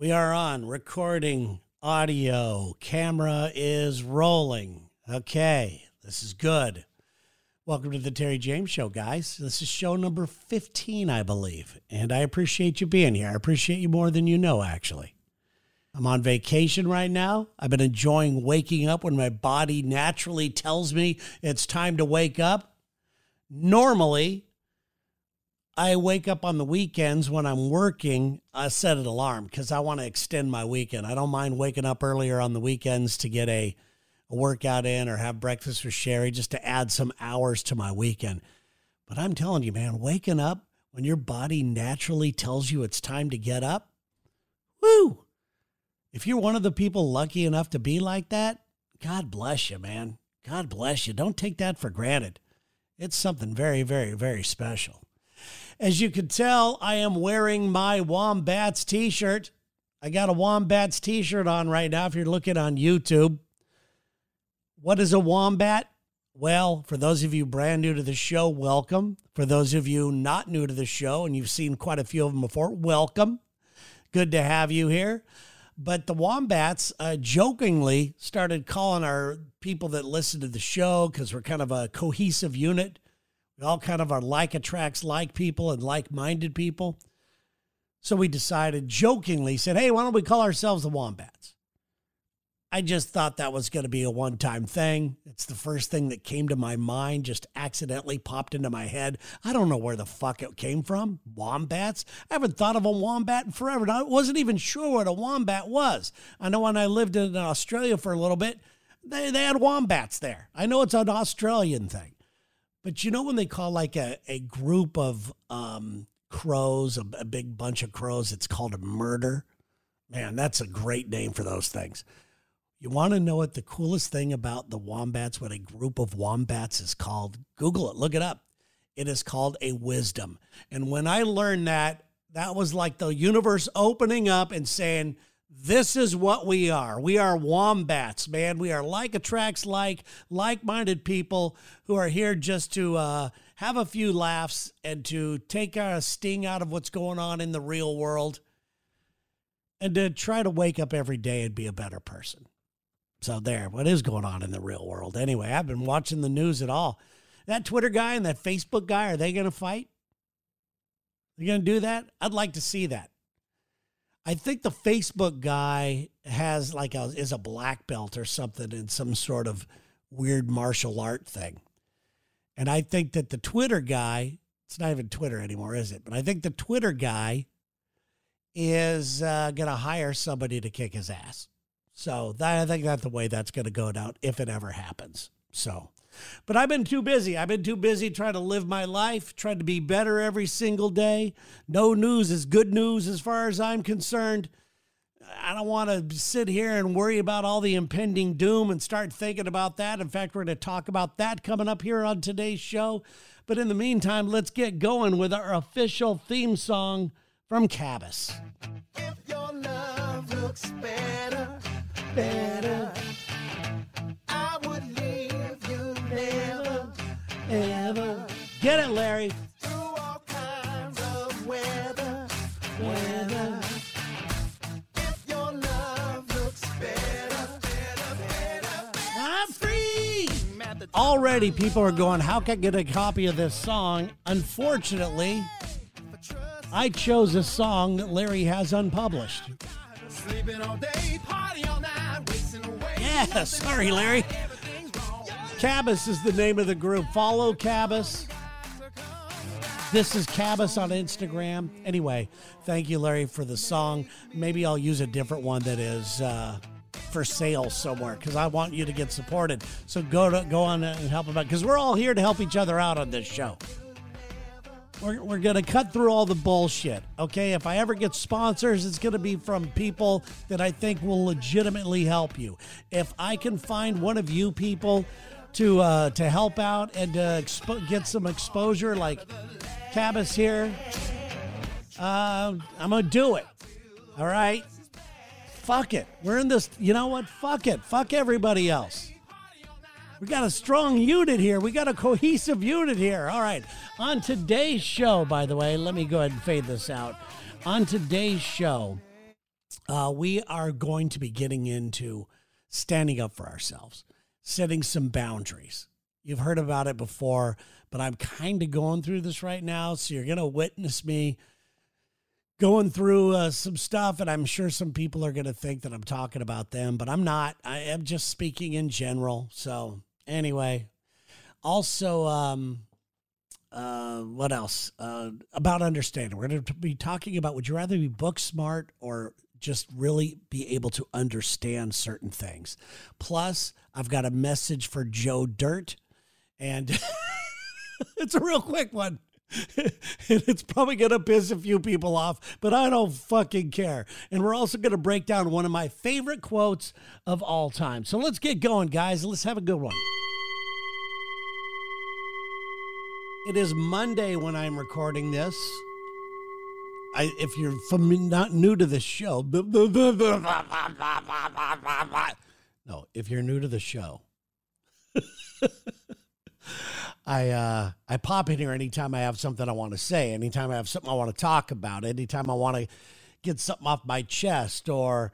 We are on recording audio. Camera is rolling. Okay, this is good. Welcome to the Terry James Show, guys. This is show number 15, I believe. And I appreciate you being here. I appreciate you more than you know, actually. I'm on vacation right now. I've been enjoying waking up when my body naturally tells me it's time to wake up. Normally, I wake up on the weekends when I'm working. I set an alarm because I want to extend my weekend. I don't mind waking up earlier on the weekends to get a, a workout in or have breakfast with Sherry just to add some hours to my weekend. But I'm telling you, man, waking up when your body naturally tells you it's time to get up, woo! If you're one of the people lucky enough to be like that, God bless you, man. God bless you. Don't take that for granted. It's something very, very, very special. As you can tell, I am wearing my Wombats t shirt. I got a Wombats t shirt on right now if you're looking on YouTube. What is a wombat? Well, for those of you brand new to the show, welcome. For those of you not new to the show and you've seen quite a few of them before, welcome. Good to have you here. But the Wombats uh, jokingly started calling our people that listen to the show because we're kind of a cohesive unit. We all kind of are like attracts like people and like minded people. So we decided jokingly, said, hey, why don't we call ourselves the Wombats? I just thought that was going to be a one time thing. It's the first thing that came to my mind, just accidentally popped into my head. I don't know where the fuck it came from. Wombats? I haven't thought of a wombat in forever. I wasn't even sure what a wombat was. I know when I lived in Australia for a little bit, they, they had wombats there. I know it's an Australian thing. But you know when they call like a, a group of um, crows, a, a big bunch of crows, it's called a murder? Man, that's a great name for those things. You want to know what the coolest thing about the wombats, what a group of wombats is called? Google it, look it up. It is called a wisdom. And when I learned that, that was like the universe opening up and saying, this is what we are. We are wombats, man. We are like attracts like, like minded people who are here just to uh, have a few laughs and to take a sting out of what's going on in the real world and to try to wake up every day and be a better person. So, there, what is going on in the real world? Anyway, I've been watching the news at all. That Twitter guy and that Facebook guy, are they going to fight? They're going to do that? I'd like to see that. I think the Facebook guy has like a is a black belt or something in some sort of weird martial art thing. And I think that the Twitter guy, it's not even Twitter anymore, is it? But I think the Twitter guy is uh, going to hire somebody to kick his ass. So that, I think that's the way that's going to go down if it ever happens. So but I've been too busy. I've been too busy trying to live my life, trying to be better every single day. No news is good news as far as I'm concerned. I don't want to sit here and worry about all the impending doom and start thinking about that. In fact, we're going to talk about that coming up here on today's show. But in the meantime, let's get going with our official theme song from Cabus. If your love looks better, better. Get it, Larry. Weather, weather. I'm free. Already, people are going, How can I get a copy of this song? Unfortunately, I chose a song that Larry has unpublished. Yeah, sorry, Larry. Cabus is the name of the group. Follow Cabus. This is Cabus on Instagram. Anyway, thank you, Larry, for the song. Maybe I'll use a different one that is uh, for sale somewhere because I want you to get supported. So go to go on and help them out because we're all here to help each other out on this show. We're, we're going to cut through all the bullshit. Okay. If I ever get sponsors, it's going to be from people that I think will legitimately help you. If I can find one of you people to uh, to help out and to expo- get some exposure, like Cabus here. Uh, I'm gonna do it. All right. Fuck it. We're in this. You know what? Fuck it. Fuck everybody else. We got a strong unit here. We got a cohesive unit here. All right. On today's show, by the way, let me go ahead and fade this out. On today's show, uh, we are going to be getting into standing up for ourselves, setting some boundaries. You've heard about it before, but I'm kind of going through this right now. So you're going to witness me going through uh, some stuff, and I'm sure some people are going to think that I'm talking about them, but I'm not. I am just speaking in general. So, anyway, also, um, uh, what else uh, about understanding? We're going to be talking about would you rather be book smart or just really be able to understand certain things? Plus, I've got a message for Joe Dirt, and it's a real quick one. and it's probably going to piss a few people off, but I don't fucking care. And we're also going to break down one of my favorite quotes of all time. So let's get going, guys. Let's have a good one. It is Monday when I'm recording this. I, if you're from, not new to the show, no, if you're new to the show, I uh, I pop in here anytime I have something I want to say, anytime I have something I want to talk about, anytime I want to get something off my chest or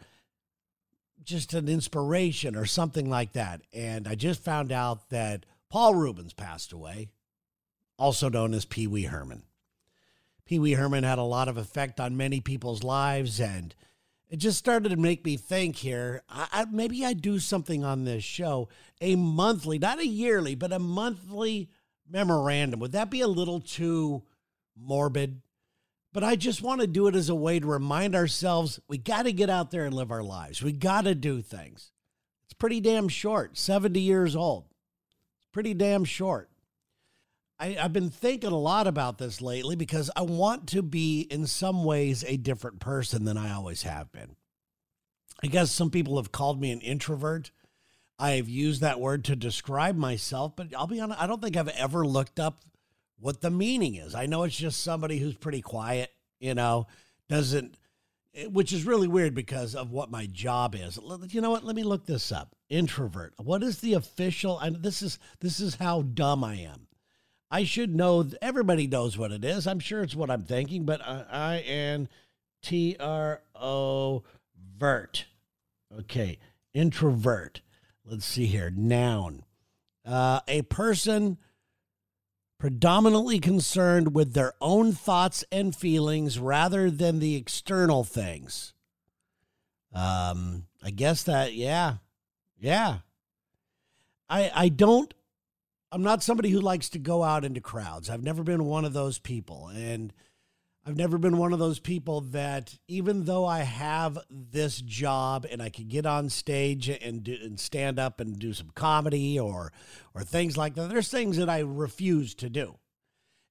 just an inspiration or something like that. And I just found out that Paul Reubens passed away, also known as Pee Wee Herman. Pee Wee Herman had a lot of effect on many people's lives, and it just started to make me think here. I, I, maybe I do something on this show, a monthly, not a yearly, but a monthly memorandum. Would that be a little too morbid? But I just want to do it as a way to remind ourselves we got to get out there and live our lives. We got to do things. It's pretty damn short, 70 years old. It's pretty damn short. I, have been thinking a lot about this lately because I want to be, in some ways, a different person than I always have been. I guess some people have called me an introvert. I've used that word to describe myself, but I'll be honest, I don't think I've ever looked up what the meaning is. I know it's just somebody who's pretty quiet, you know, doesn't, eh, which is really weird because of what my job is. You know what? Let me look this up. Introvert. What is the official? And this is this is how dumb I am. I should know. Everybody knows what it is. I'm sure it's what I'm thinking, but I N T R O vert. Okay, introvert let's see here. Noun. Uh, a person predominantly concerned with their own thoughts and feelings rather than the external things. Um, I guess that, yeah, yeah. I I don't. I'm not somebody who likes to go out into crowds. I've never been one of those people, and I've never been one of those people that, even though I have this job and I can get on stage and do, and stand up and do some comedy or or things like that, there's things that I refuse to do.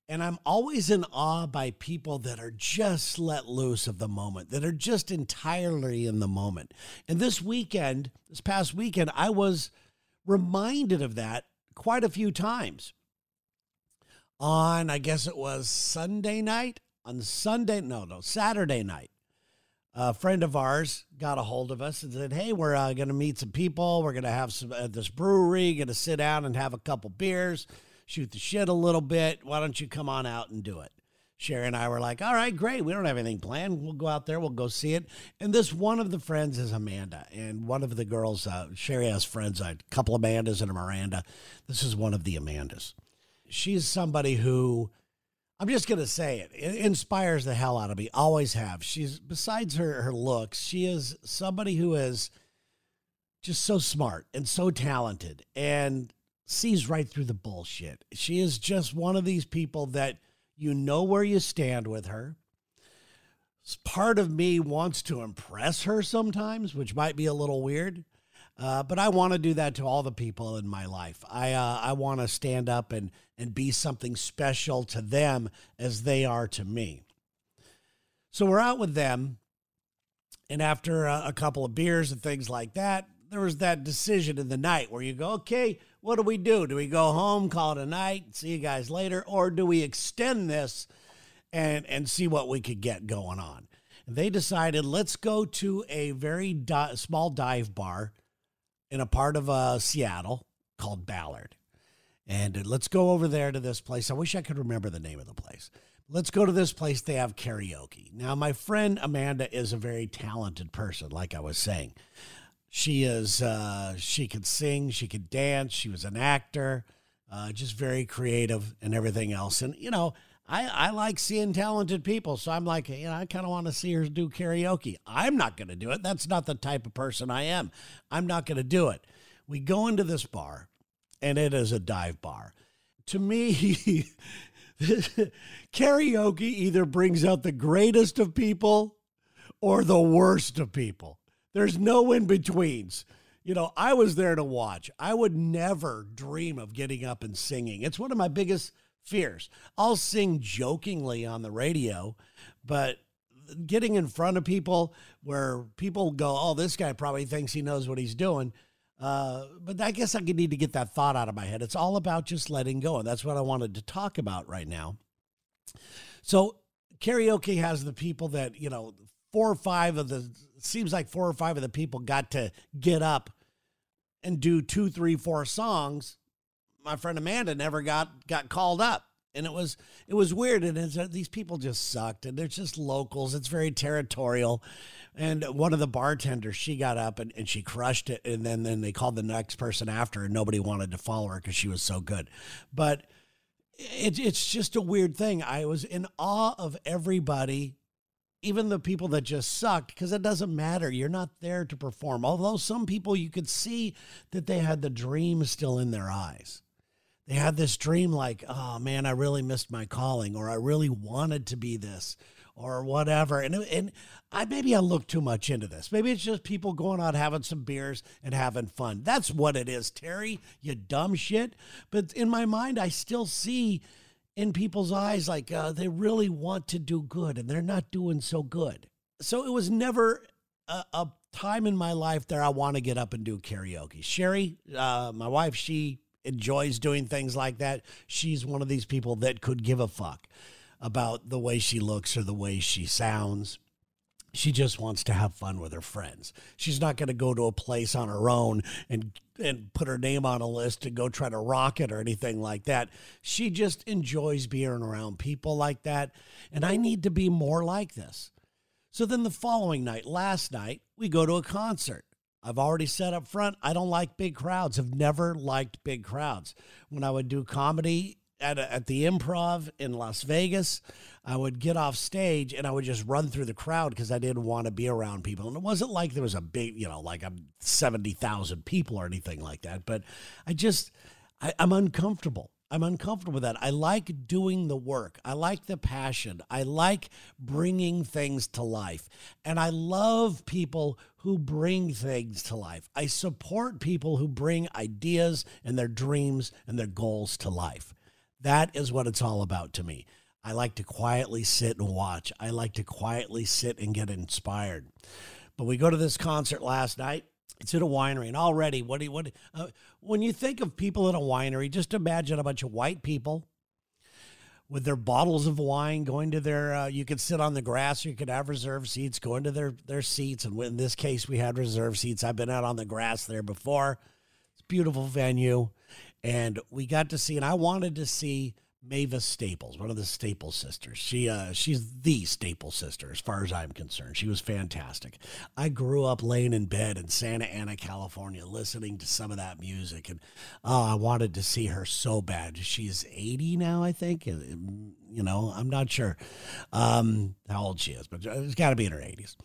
And I'm always in awe by people that are just let loose of the moment, that are just entirely in the moment. And this weekend, this past weekend, I was reminded of that quite a few times. On, I guess it was Sunday night, on Sunday, no, no, Saturday night, a friend of ours got a hold of us and said, "Hey, we're uh, going to meet some people. We're going to have some at this brewery. Going to sit down and have a couple beers, shoot the shit a little bit. Why don't you come on out and do it?" Sherry and I were like, "All right, great. We don't have anything planned. We'll go out there. We'll go see it." And this one of the friends is Amanda, and one of the girls, uh, Sherry has friends, a couple Amandas and a Miranda. This is one of the Amandas. She's somebody who I'm just gonna say it. It inspires the hell out of me. Always have. She's besides her her looks, she is somebody who is just so smart and so talented and sees right through the bullshit. She is just one of these people that you know where you stand with her. Part of me wants to impress her sometimes, which might be a little weird. Uh, but I want to do that to all the people in my life. I uh, I want to stand up and and be something special to them as they are to me. So we're out with them, and after a, a couple of beers and things like that, there was that decision in the night where you go, okay, what do we do? Do we go home, call it a night, see you guys later, or do we extend this and and see what we could get going on? And they decided let's go to a very di- small dive bar in a part of uh, Seattle called Ballard. And uh, let's go over there to this place. I wish I could remember the name of the place. Let's go to this place. They have karaoke. Now, my friend Amanda is a very talented person, like I was saying. She is, uh, she could sing, she could dance, she was an actor, uh, just very creative and everything else. And, you know, I, I like seeing talented people. So I'm like, you know, I kind of want to see her do karaoke. I'm not going to do it. That's not the type of person I am. I'm not going to do it. We go into this bar, and it is a dive bar. To me, karaoke either brings out the greatest of people or the worst of people. There's no in betweens. You know, I was there to watch. I would never dream of getting up and singing. It's one of my biggest fears. I'll sing jokingly on the radio, but getting in front of people where people go, oh, this guy probably thinks he knows what he's doing. Uh, but I guess I need to get that thought out of my head. It's all about just letting go. And that's what I wanted to talk about right now. So, karaoke has the people that, you know, four or five of the, seems like four or five of the people got to get up and do two, three, four songs my friend Amanda never got got called up. And it was it was weird, and uh, these people just sucked, and they're just locals. It's very territorial, and one of the bartenders she got up and, and she crushed it, and then then they called the next person after, and nobody wanted to follow her because she was so good. But it, it's just a weird thing. I was in awe of everybody even the people that just sucked, because it doesn't matter. You're not there to perform. Although some people you could see that they had the dream still in their eyes they had this dream like, oh man, I really missed my calling, or I really wanted to be this, or whatever. And and I maybe I look too much into this. Maybe it's just people going out having some beers and having fun. That's what it is, Terry. You dumb shit. But in my mind, I still see in people's eyes like uh, they really want to do good, and they're not doing so good. So it was never a, a time in my life that I want to get up and do karaoke. Sherry, uh, my wife, she enjoys doing things like that. She's one of these people that could give a fuck about the way she looks or the way she sounds. She just wants to have fun with her friends. She's not going to go to a place on her own and and put her name on a list to go try to rock it or anything like that. She just enjoys being around people like that, and I need to be more like this. So then the following night, last night, we go to a concert. I've already said up front, I don't like big crowds. I've never liked big crowds. When I would do comedy at, a, at the improv in Las Vegas, I would get off stage and I would just run through the crowd because I didn't want to be around people. And it wasn't like there was a big, you know, like I'm 70,000 people or anything like that. But I just, I, I'm uncomfortable. I'm uncomfortable with that. I like doing the work. I like the passion. I like bringing things to life. And I love people who bring things to life. I support people who bring ideas and their dreams and their goals to life. That is what it's all about to me. I like to quietly sit and watch. I like to quietly sit and get inspired. But we go to this concert last night it's at a winery, and already, what do you, what uh, when you think of people at a winery, just imagine a bunch of white people with their bottles of wine going to their. Uh, you could sit on the grass, you could have reserved seats, go into their their seats, and in this case, we had reserved seats. I've been out on the grass there before. It's beautiful venue, and we got to see, and I wanted to see Mavis Staples, one of the Staples sisters. She uh, she's the Staples sister as far as I'm concerned. She was fantastic. I grew up laying in bed in Santa Ana, California, listening to some of that music, and oh, I wanted to see her so bad. She's 80 now, I think. Uh, you know, I'm not sure um, how old she is, but it's got to be in her 80s.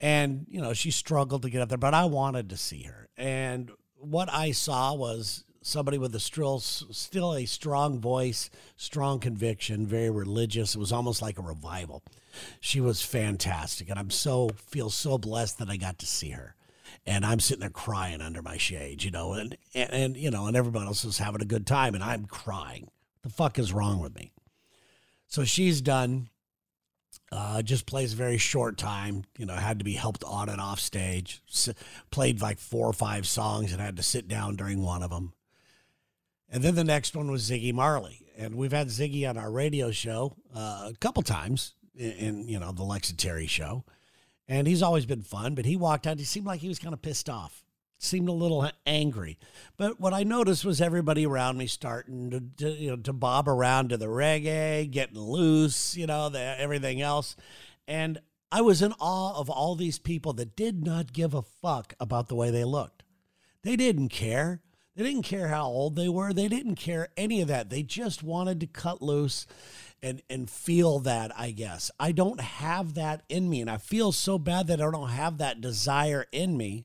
And you know, she struggled to get up there, but I wanted to see her. And what I saw was somebody with a still, still a strong voice, strong conviction, very religious. It was almost like a revival. She was fantastic, and I'm so feel so blessed that I got to see her. And I'm sitting there crying under my shade, you know, and, and, and you know, and everybody else is having a good time, and I'm crying. What the fuck is wrong with me? So she's done. Uh, just plays a very short time. You know, had to be helped on and off stage. S- played like four or five songs and had to sit down during one of them. And then the next one was Ziggy Marley. And we've had Ziggy on our radio show uh, a couple times in, in, you know, the Lex Terry show. And he's always been fun, but he walked out. He seemed like he was kind of pissed off. seemed a little angry. But what I noticed was everybody around me starting to, to you know to bob around to the reggae, getting loose, you know, the, everything else. And I was in awe of all these people that did not give a fuck about the way they looked. They didn't care. They didn't care how old they were. They didn't care any of that. They just wanted to cut loose and and feel that, I guess. I don't have that in me and I feel so bad that I don't have that desire in me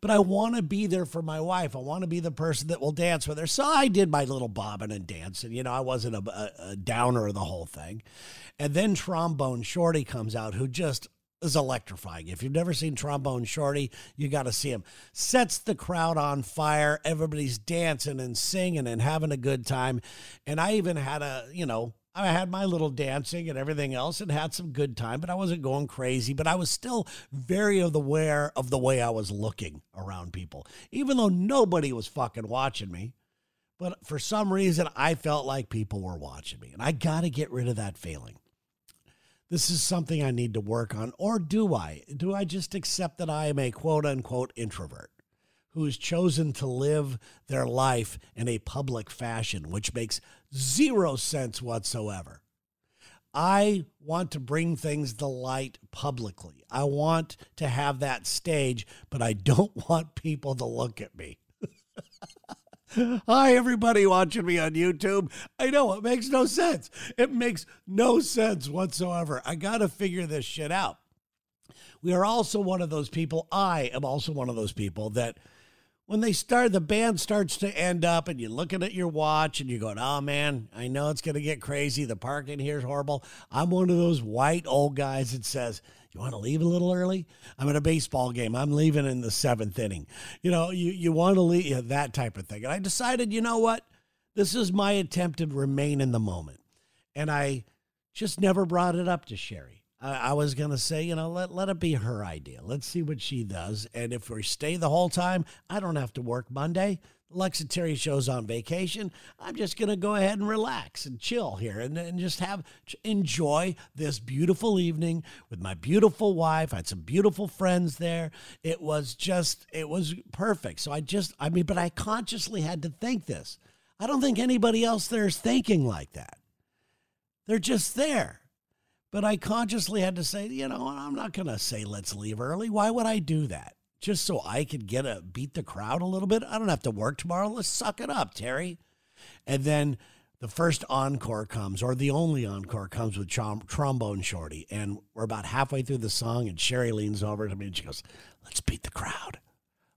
but I want to be there for my wife. I want to be the person that will dance with her. So I did my little bobbing and dancing. You know, I wasn't a, a, a downer of the whole thing. And then Trombone Shorty comes out, who just is electrifying. If you've never seen Trombone Shorty, you got to see him. Sets the crowd on fire. Everybody's dancing and singing and having a good time. And I even had a, you know, I had my little dancing and everything else and had some good time, but I wasn't going crazy. But I was still very aware of the way I was looking around people, even though nobody was fucking watching me. But for some reason, I felt like people were watching me, and I got to get rid of that feeling. This is something I need to work on, or do I? Do I just accept that I am a quote unquote introvert? who has chosen to live their life in a public fashion, which makes zero sense whatsoever. I want to bring things to light publicly. I want to have that stage, but I don't want people to look at me. Hi, everybody watching me on YouTube. I know it makes no sense. It makes no sense whatsoever. I got to figure this shit out. We are also one of those people. I am also one of those people that when they start, the band starts to end up, and you're looking at your watch and you're going, oh man, I know it's going to get crazy. The parking here is horrible. I'm one of those white old guys that says, you want to leave a little early? I'm at a baseball game. I'm leaving in the seventh inning. You know, you, you want to leave, yeah, that type of thing. And I decided, you know what? This is my attempt to remain in the moment. And I just never brought it up to Sherry. I was going to say, you know, let, let it be her idea. Let's see what she does. And if we stay the whole time, I don't have to work Monday. Lex and Terry show's on vacation. I'm just going to go ahead and relax and chill here and, and just have enjoy this beautiful evening with my beautiful wife. I had some beautiful friends there. It was just, it was perfect. So I just, I mean, but I consciously had to think this. I don't think anybody else there is thinking like that. They're just there. But I consciously had to say, you know, I'm not going to say let's leave early. Why would I do that? Just so I could get a beat the crowd a little bit. I don't have to work tomorrow. Let's suck it up, Terry. And then the first encore comes, or the only encore comes with trom- trombone shorty, and we're about halfway through the song, and Sherry leans over to me and she goes, "Let's beat the crowd."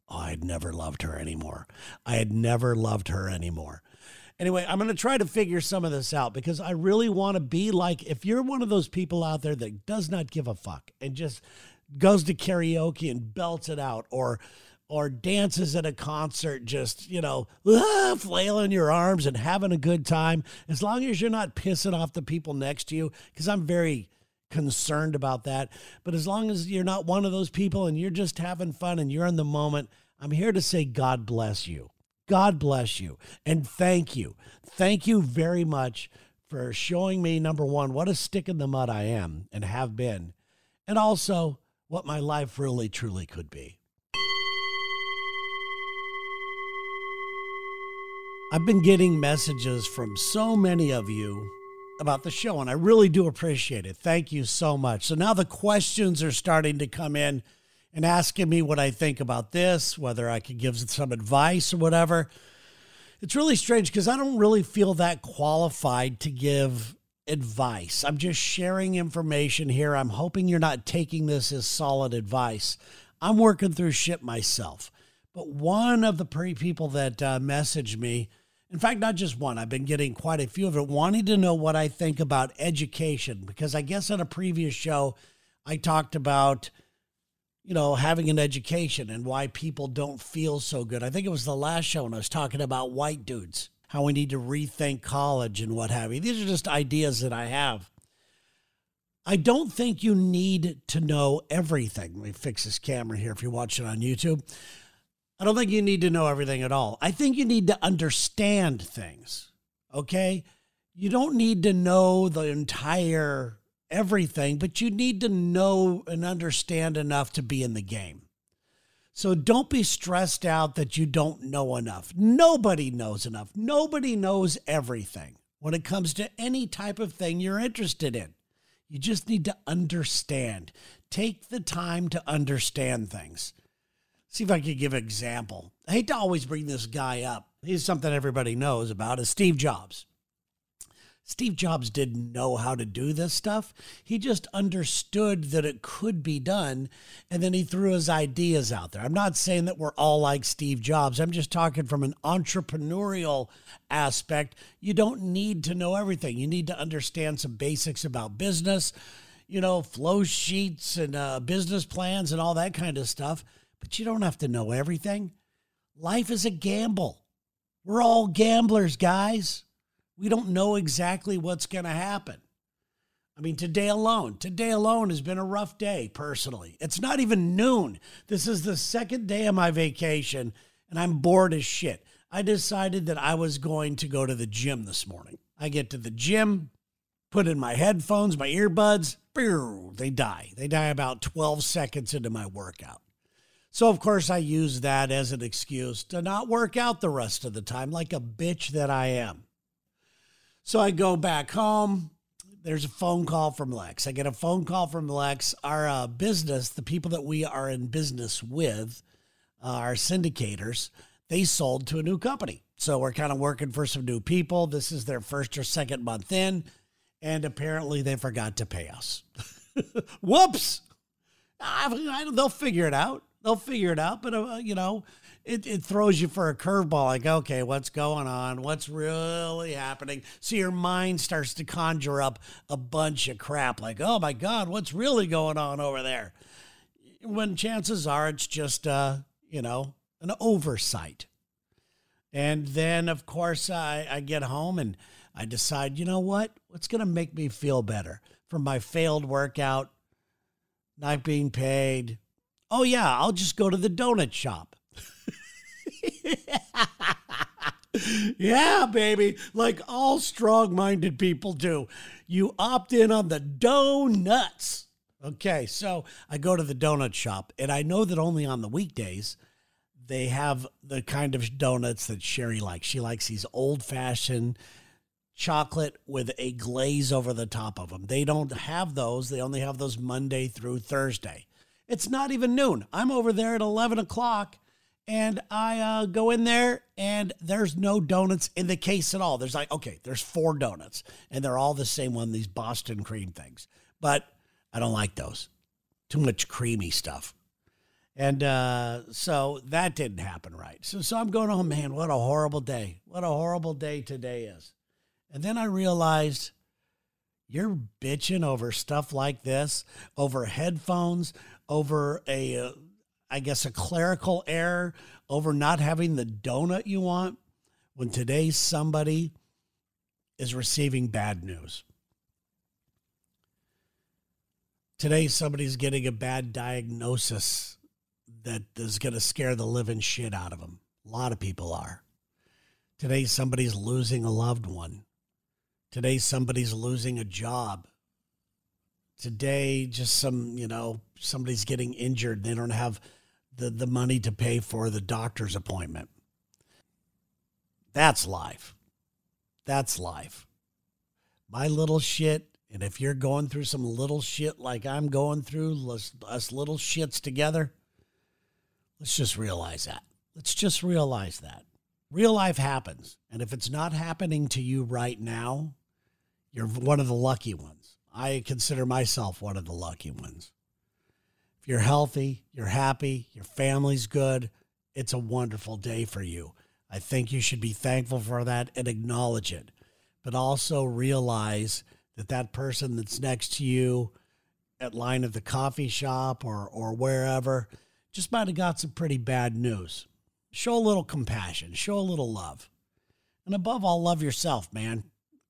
Oh, I had never loved her anymore. I had never loved her anymore. Anyway, I'm going to try to figure some of this out because I really want to be like if you're one of those people out there that does not give a fuck and just goes to karaoke and belts it out or or dances at a concert just, you know, ah, flailing your arms and having a good time as long as you're not pissing off the people next to you because I'm very concerned about that. But as long as you're not one of those people and you're just having fun and you're in the moment, I'm here to say God bless you. God bless you and thank you. Thank you very much for showing me, number one, what a stick in the mud I am and have been, and also what my life really truly could be. I've been getting messages from so many of you about the show, and I really do appreciate it. Thank you so much. So now the questions are starting to come in and asking me what I think about this, whether I could give some advice or whatever. It's really strange because I don't really feel that qualified to give advice. I'm just sharing information here. I'm hoping you're not taking this as solid advice. I'm working through shit myself. But one of the people that uh, messaged me, in fact, not just one, I've been getting quite a few of it, wanting to know what I think about education. Because I guess on a previous show, I talked about you know, having an education and why people don't feel so good. I think it was the last show when I was talking about white dudes, how we need to rethink college and what have you. These are just ideas that I have. I don't think you need to know everything. Let me fix this camera here if you're watching on YouTube. I don't think you need to know everything at all. I think you need to understand things, okay? You don't need to know the entire everything, but you need to know and understand enough to be in the game. So don't be stressed out that you don't know enough. Nobody knows enough. Nobody knows everything when it comes to any type of thing you're interested in. You just need to understand. Take the time to understand things. See if I could give an example. I hate to always bring this guy up. He's something everybody knows about is Steve Jobs. Steve Jobs didn't know how to do this stuff. He just understood that it could be done, and then he threw his ideas out there. I'm not saying that we're all like Steve Jobs. I'm just talking from an entrepreneurial aspect. You don't need to know everything, you need to understand some basics about business, you know, flow sheets and uh, business plans and all that kind of stuff. But you don't have to know everything. Life is a gamble. We're all gamblers, guys. We don't know exactly what's going to happen. I mean, today alone, today alone has been a rough day personally. It's not even noon. This is the second day of my vacation, and I'm bored as shit. I decided that I was going to go to the gym this morning. I get to the gym, put in my headphones, my earbuds, they die. They die about 12 seconds into my workout. So, of course, I use that as an excuse to not work out the rest of the time like a bitch that I am. So I go back home. There's a phone call from Lex. I get a phone call from Lex. Our uh, business, the people that we are in business with, uh, our syndicators, they sold to a new company. So we're kind of working for some new people. This is their first or second month in, and apparently they forgot to pay us. Whoops! I, I, they'll figure it out. They'll figure it out. But, uh, you know, it, it throws you for a curveball like okay what's going on? What's really happening? So your mind starts to conjure up a bunch of crap like oh my god what's really going on over there? When chances are it's just uh you know an oversight. And then of course i, I get home and i decide you know what? What's going to make me feel better? From my failed workout not being paid. Oh yeah i'll just go to the donut shop yeah, baby. Like all strong minded people do. You opt in on the donuts. Okay, so I go to the donut shop, and I know that only on the weekdays they have the kind of donuts that Sherry likes. She likes these old fashioned chocolate with a glaze over the top of them. They don't have those, they only have those Monday through Thursday. It's not even noon. I'm over there at 11 o'clock and I uh, go in there and there's no donuts in the case at all. There's like, okay, there's four donuts and they're all the same one, these Boston cream things. But I don't like those. Too much creamy stuff. And uh, so that didn't happen right. So, so I'm going, oh man, what a horrible day. What a horrible day today is. And then I realized you're bitching over stuff like this, over headphones, over a. Uh, I guess, a clerical error over not having the donut you want when today somebody is receiving bad news. Today, somebody's getting a bad diagnosis that is going to scare the living shit out of them. A lot of people are. Today, somebody's losing a loved one. Today, somebody's losing a job. Today, just some, you know, somebody's getting injured. They don't have the, the money to pay for the doctor's appointment. That's life. That's life. My little shit. And if you're going through some little shit like I'm going through, let's, us little shits together, let's just realize that. Let's just realize that. Real life happens. And if it's not happening to you right now, you're one of the lucky ones. I consider myself one of the lucky ones. If you're healthy, you're happy, your family's good, it's a wonderful day for you. I think you should be thankful for that and acknowledge it. But also realize that that person that's next to you at line at the coffee shop or or wherever just might have got some pretty bad news. Show a little compassion, show a little love. And above all, love yourself, man.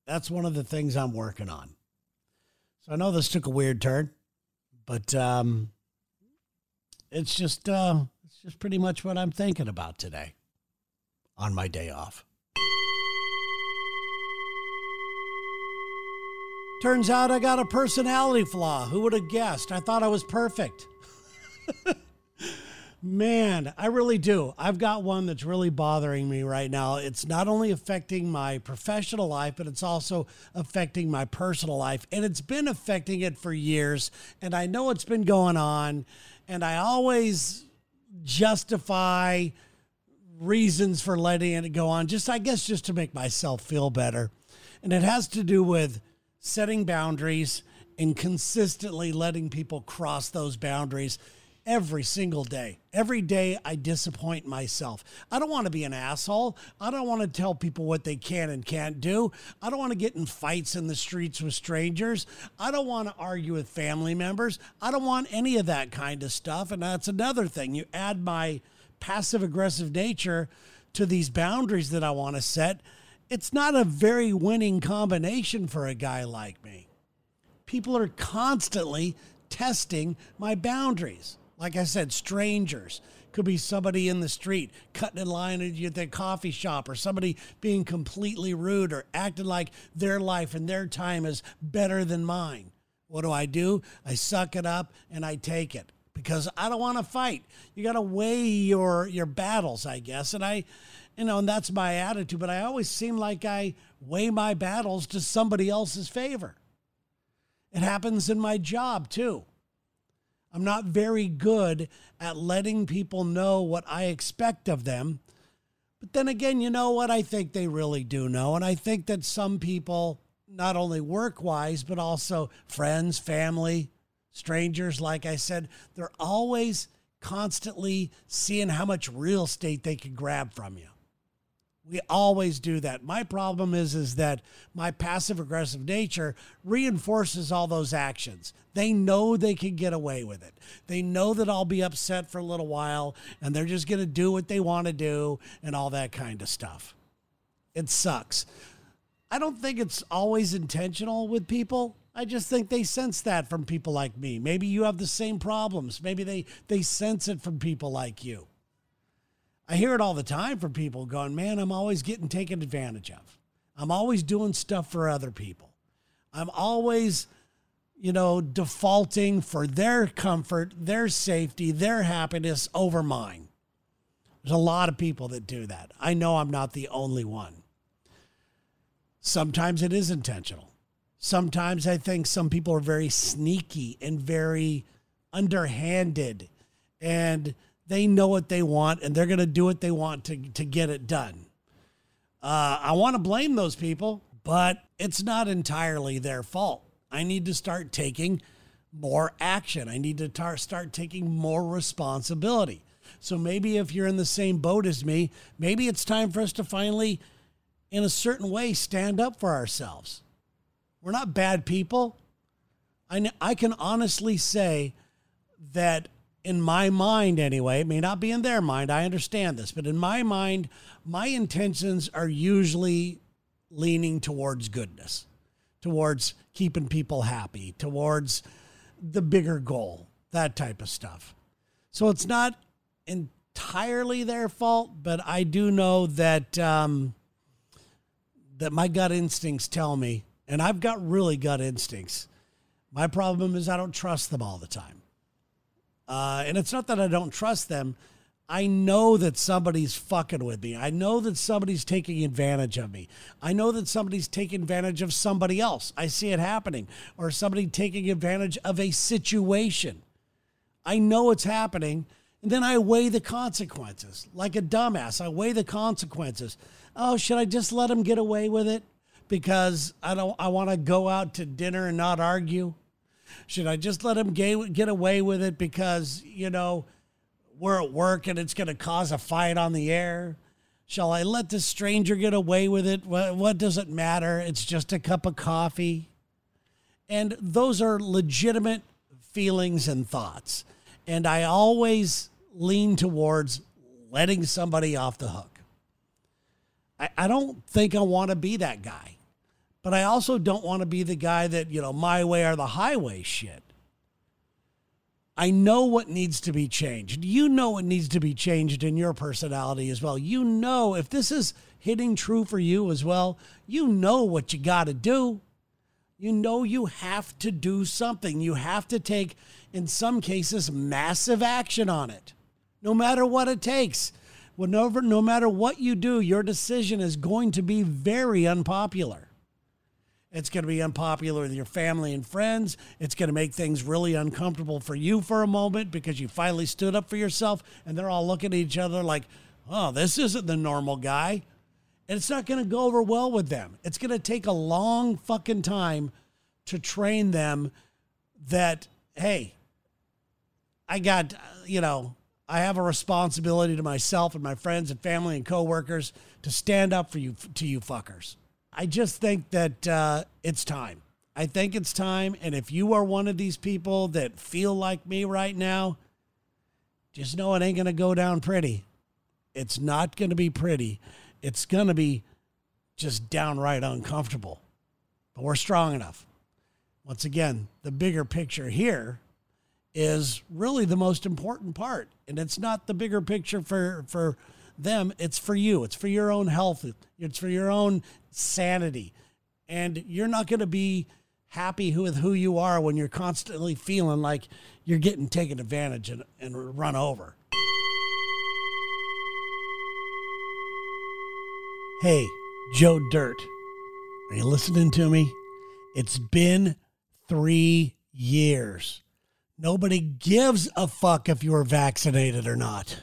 That's one of the things I'm working on. So I know this took a weird turn, but um, it's just uh, it's just pretty much what I'm thinking about today on my day off. Turns out I got a personality flaw. Who would have guessed? I thought I was perfect. Man, I really do. I've got one that's really bothering me right now. It's not only affecting my professional life, but it's also affecting my personal life. And it's been affecting it for years. And I know it's been going on. And I always justify reasons for letting it go on, just, I guess, just to make myself feel better. And it has to do with setting boundaries and consistently letting people cross those boundaries every single day. Every day I disappoint myself. I don't want to be an asshole. I don't want to tell people what they can and can't do. I don't want to get in fights in the streets with strangers. I don't want to argue with family members. I don't want any of that kind of stuff. And that's another thing. You add my passive aggressive nature to these boundaries that I want to set. It's not a very winning combination for a guy like me. People are constantly testing my boundaries. Like I said, strangers. Could be somebody in the street cutting in line at the coffee shop or somebody being completely rude or acting like their life and their time is better than mine. What do I do? I suck it up and I take it because I don't want to fight. You got to weigh your your battles, I guess. And I you know, and that's my attitude, but I always seem like I weigh my battles to somebody else's favor. It happens in my job too. I'm not very good at letting people know what I expect of them. But then again, you know what? I think they really do know. And I think that some people, not only work wise, but also friends, family, strangers, like I said, they're always constantly seeing how much real estate they can grab from you. We always do that. My problem is is that my passive aggressive nature reinforces all those actions. They know they can get away with it. They know that I'll be upset for a little while and they're just going to do what they want to do and all that kind of stuff. It sucks. I don't think it's always intentional with people. I just think they sense that from people like me. Maybe you have the same problems. Maybe they they sense it from people like you. I hear it all the time from people going, man, I'm always getting taken advantage of. I'm always doing stuff for other people. I'm always, you know, defaulting for their comfort, their safety, their happiness over mine. There's a lot of people that do that. I know I'm not the only one. Sometimes it is intentional. Sometimes I think some people are very sneaky and very underhanded and they know what they want and they're going to do what they want to, to get it done. Uh, I want to blame those people, but it's not entirely their fault. I need to start taking more action. I need to tar- start taking more responsibility. So maybe if you're in the same boat as me, maybe it's time for us to finally, in a certain way, stand up for ourselves. We're not bad people. I, I can honestly say that in my mind anyway, it may not be in their mind, I understand this, but in my mind, my intentions are usually leaning towards goodness, towards keeping people happy, towards the bigger goal, that type of stuff. So it's not entirely their fault, but I do know that um, that my gut instincts tell me, and I've got really gut instincts. My problem is I don't trust them all the time. Uh, and it's not that I don't trust them. I know that somebody's fucking with me. I know that somebody's taking advantage of me. I know that somebody's taking advantage of somebody else. I see it happening. Or somebody taking advantage of a situation. I know it's happening. And then I weigh the consequences. Like a dumbass, I weigh the consequences. Oh, should I just let him get away with it? Because I don't I want to go out to dinner and not argue. Should I just let him get away with it because, you know, we're at work and it's going to cause a fight on the air? Shall I let this stranger get away with it? What, what does it matter? It's just a cup of coffee. And those are legitimate feelings and thoughts. And I always lean towards letting somebody off the hook. I, I don't think I want to be that guy. But I also don't want to be the guy that, you know, my way or the highway shit. I know what needs to be changed. You know what needs to be changed in your personality as well. You know, if this is hitting true for you as well, you know what you got to do. You know, you have to do something. You have to take, in some cases, massive action on it. no matter what it takes. Whenever, no matter what you do, your decision is going to be very unpopular. It's going to be unpopular with your family and friends. It's going to make things really uncomfortable for you for a moment because you finally stood up for yourself and they're all looking at each other like, oh, this isn't the normal guy. And it's not going to go over well with them. It's going to take a long fucking time to train them that, hey, I got, you know, I have a responsibility to myself and my friends and family and coworkers to stand up for you, to you fuckers. I just think that uh, it's time. I think it's time. And if you are one of these people that feel like me right now, just know it ain't going to go down pretty. It's not going to be pretty. It's going to be just downright uncomfortable. But we're strong enough. Once again, the bigger picture here is really the most important part. And it's not the bigger picture for, for them, it's for you. It's for your own health, it's for your own sanity. And you're not going to be happy with who you are when you're constantly feeling like you're getting taken advantage and, and run over. Hey, Joe Dirt, are you listening to me? It's been three years. Nobody gives a fuck if you're vaccinated or not.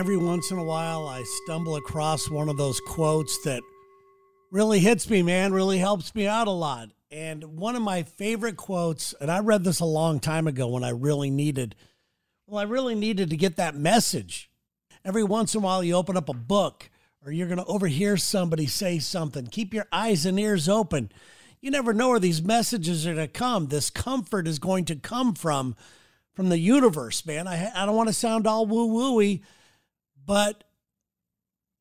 Every once in a while I stumble across one of those quotes that really hits me, man, really helps me out a lot. And one of my favorite quotes, and I read this a long time ago when I really needed, well, I really needed to get that message. Every once in a while, you open up a book or you're going to overhear somebody say something. Keep your eyes and ears open. You never know where these messages are to come. This comfort is going to come from from the universe, man. I, I don't want to sound all woo wooey, but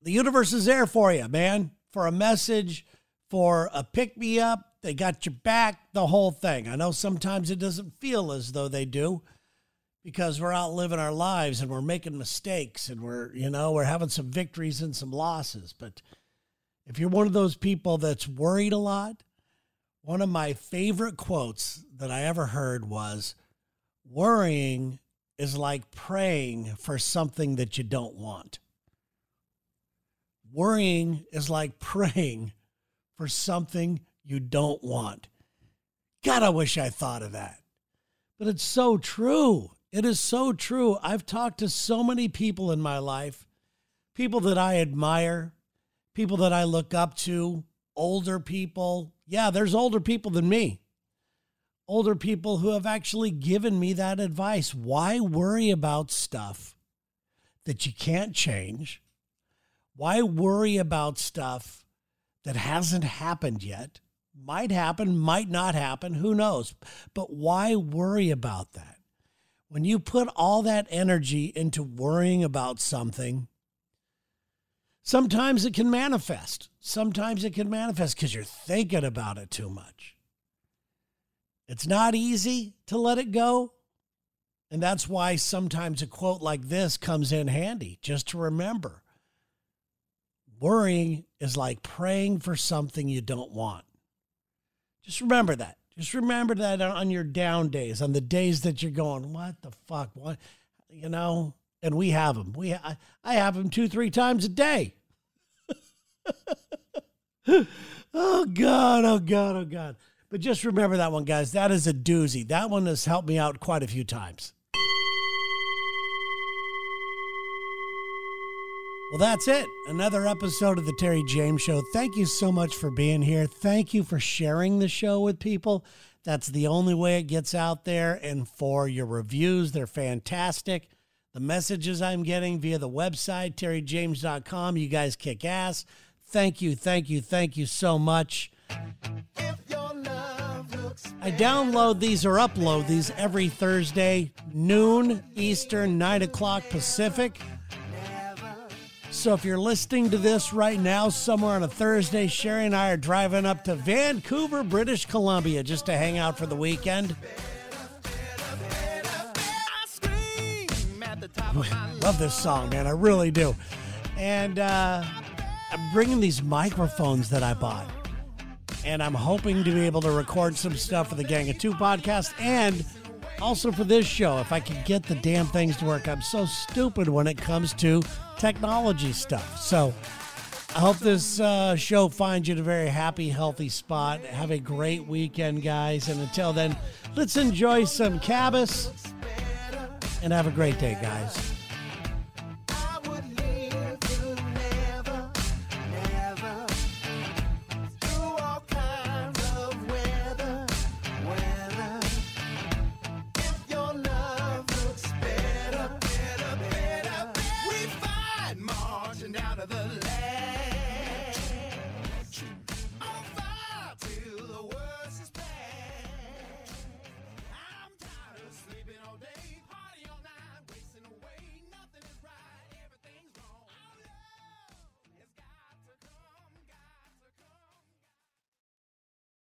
the universe is there for you, man, for a message, for a pick me up. They got your back, the whole thing. I know sometimes it doesn't feel as though they do because we're out living our lives and we're making mistakes and we're, you know, we're having some victories and some losses. But if you're one of those people that's worried a lot, one of my favorite quotes that I ever heard was worrying is like praying for something that you don't want. Worrying is like praying for something you don't want. God, I wish I thought of that. But it's so true. It is so true. I've talked to so many people in my life, people that I admire, people that I look up to, older people. Yeah, there's older people than me older people who have actually given me that advice. Why worry about stuff that you can't change? Why worry about stuff that hasn't happened yet? Might happen, might not happen, who knows? But why worry about that? When you put all that energy into worrying about something, sometimes it can manifest. Sometimes it can manifest because you're thinking about it too much. It's not easy to let it go. And that's why sometimes a quote like this comes in handy, just to remember. Worrying is like praying for something you don't want. Just remember that. Just remember that on your down days, on the days that you're going, what the fuck? What? You know, and we have them. We, I, I have them two, three times a day. oh God, oh God, oh God. But just remember that one, guys. That is a doozy. That one has helped me out quite a few times. Well, that's it. Another episode of the Terry James Show. Thank you so much for being here. Thank you for sharing the show with people. That's the only way it gets out there. And for your reviews, they're fantastic. The messages I'm getting via the website, terryjames.com, you guys kick ass. Thank you, thank you, thank you so much. I download these or upload these every Thursday, noon Eastern, 9 o'clock Pacific. So if you're listening to this right now, somewhere on a Thursday, Sherry and I are driving up to Vancouver, British Columbia, just to hang out for the weekend. Love this song, man. I really do. And uh, I'm bringing these microphones that I bought And I'm hoping to be able to record some stuff for the Gang of Two podcast and also for this show if I can get the damn things to work. I'm so stupid when it comes to technology stuff. So I hope this uh, show finds you in a very happy, healthy spot. Have a great weekend, guys. And until then, let's enjoy some Cabus and have a great day, guys.